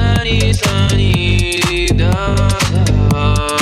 sunny, sunny, da, da.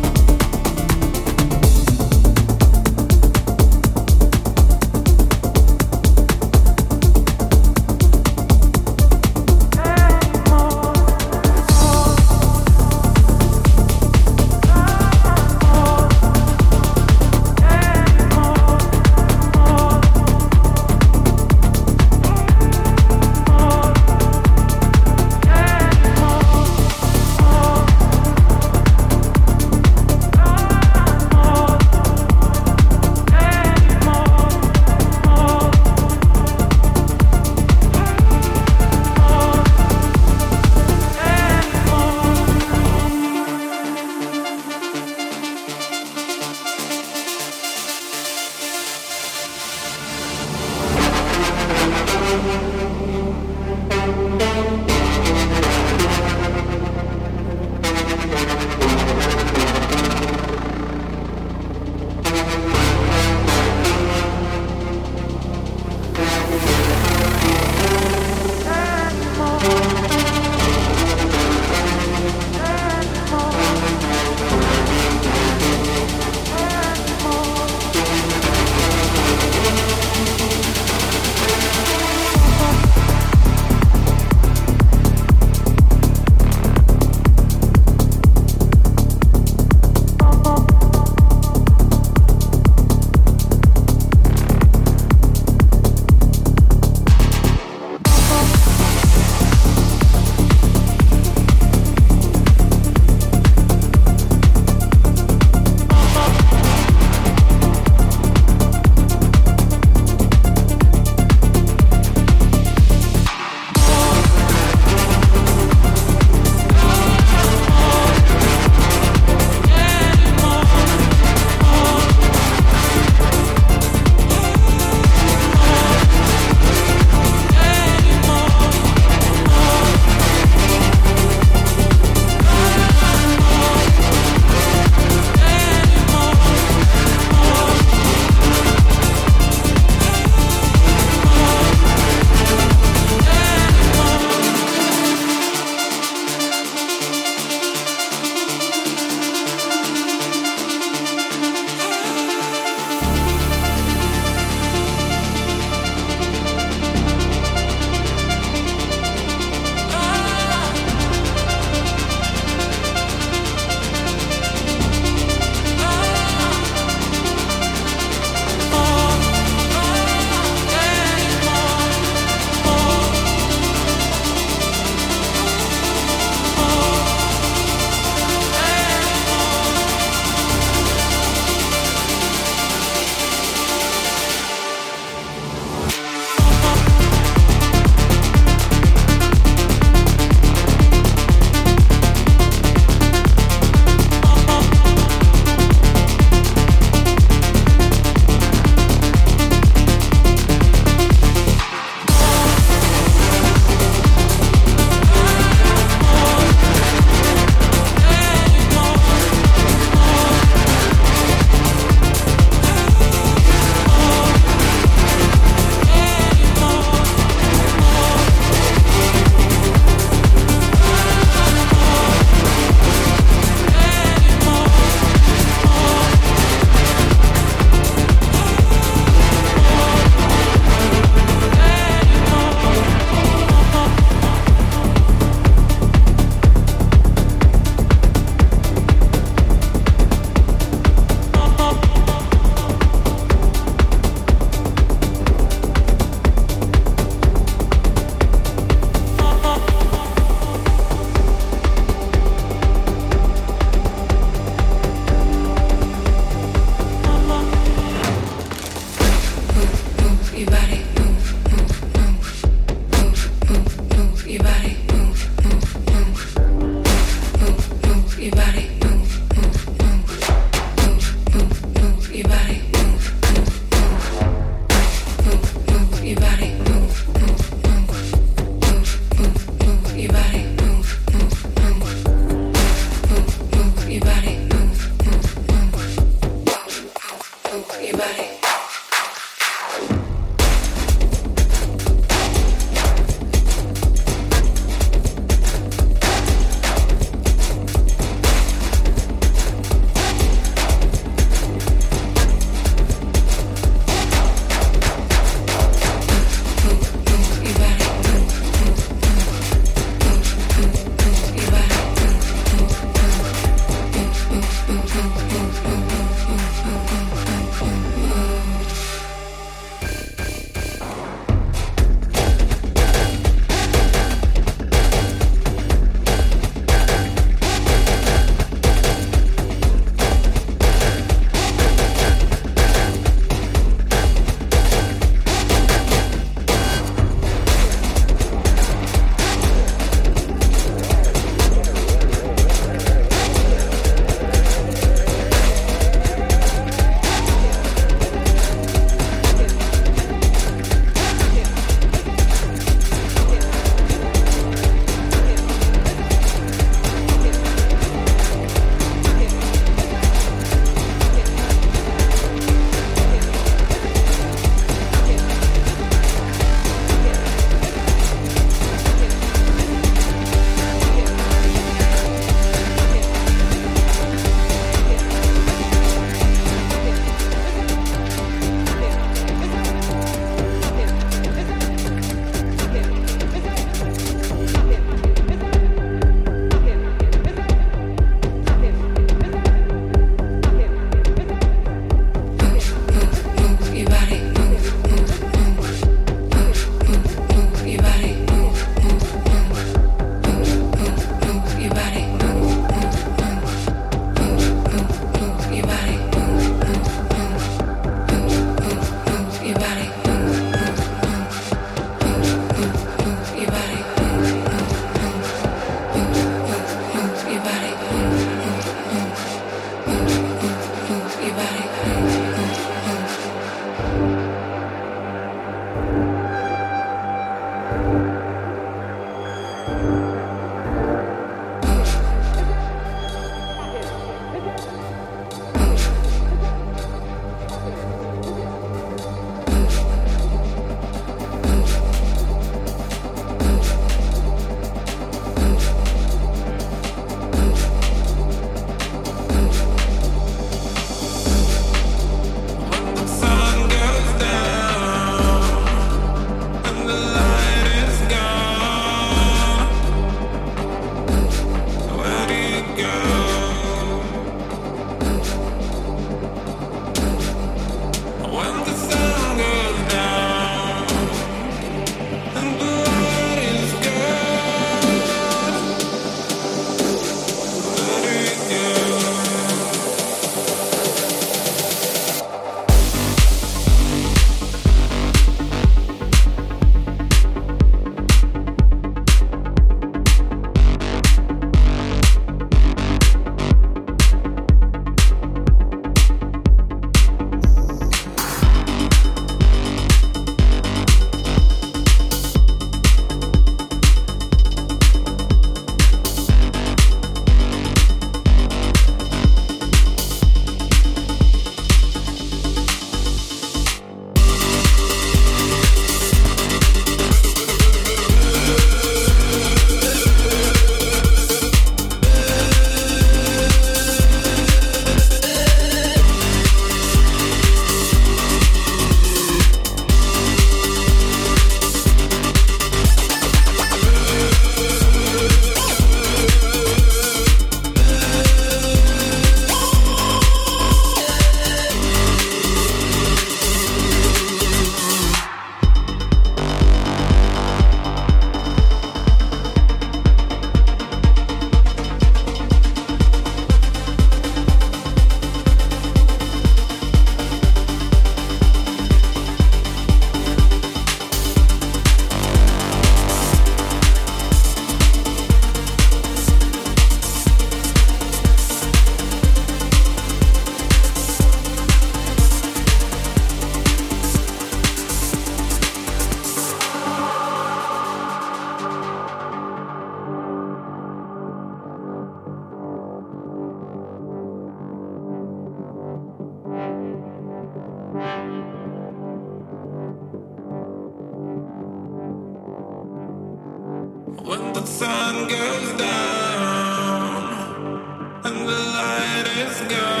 It's good.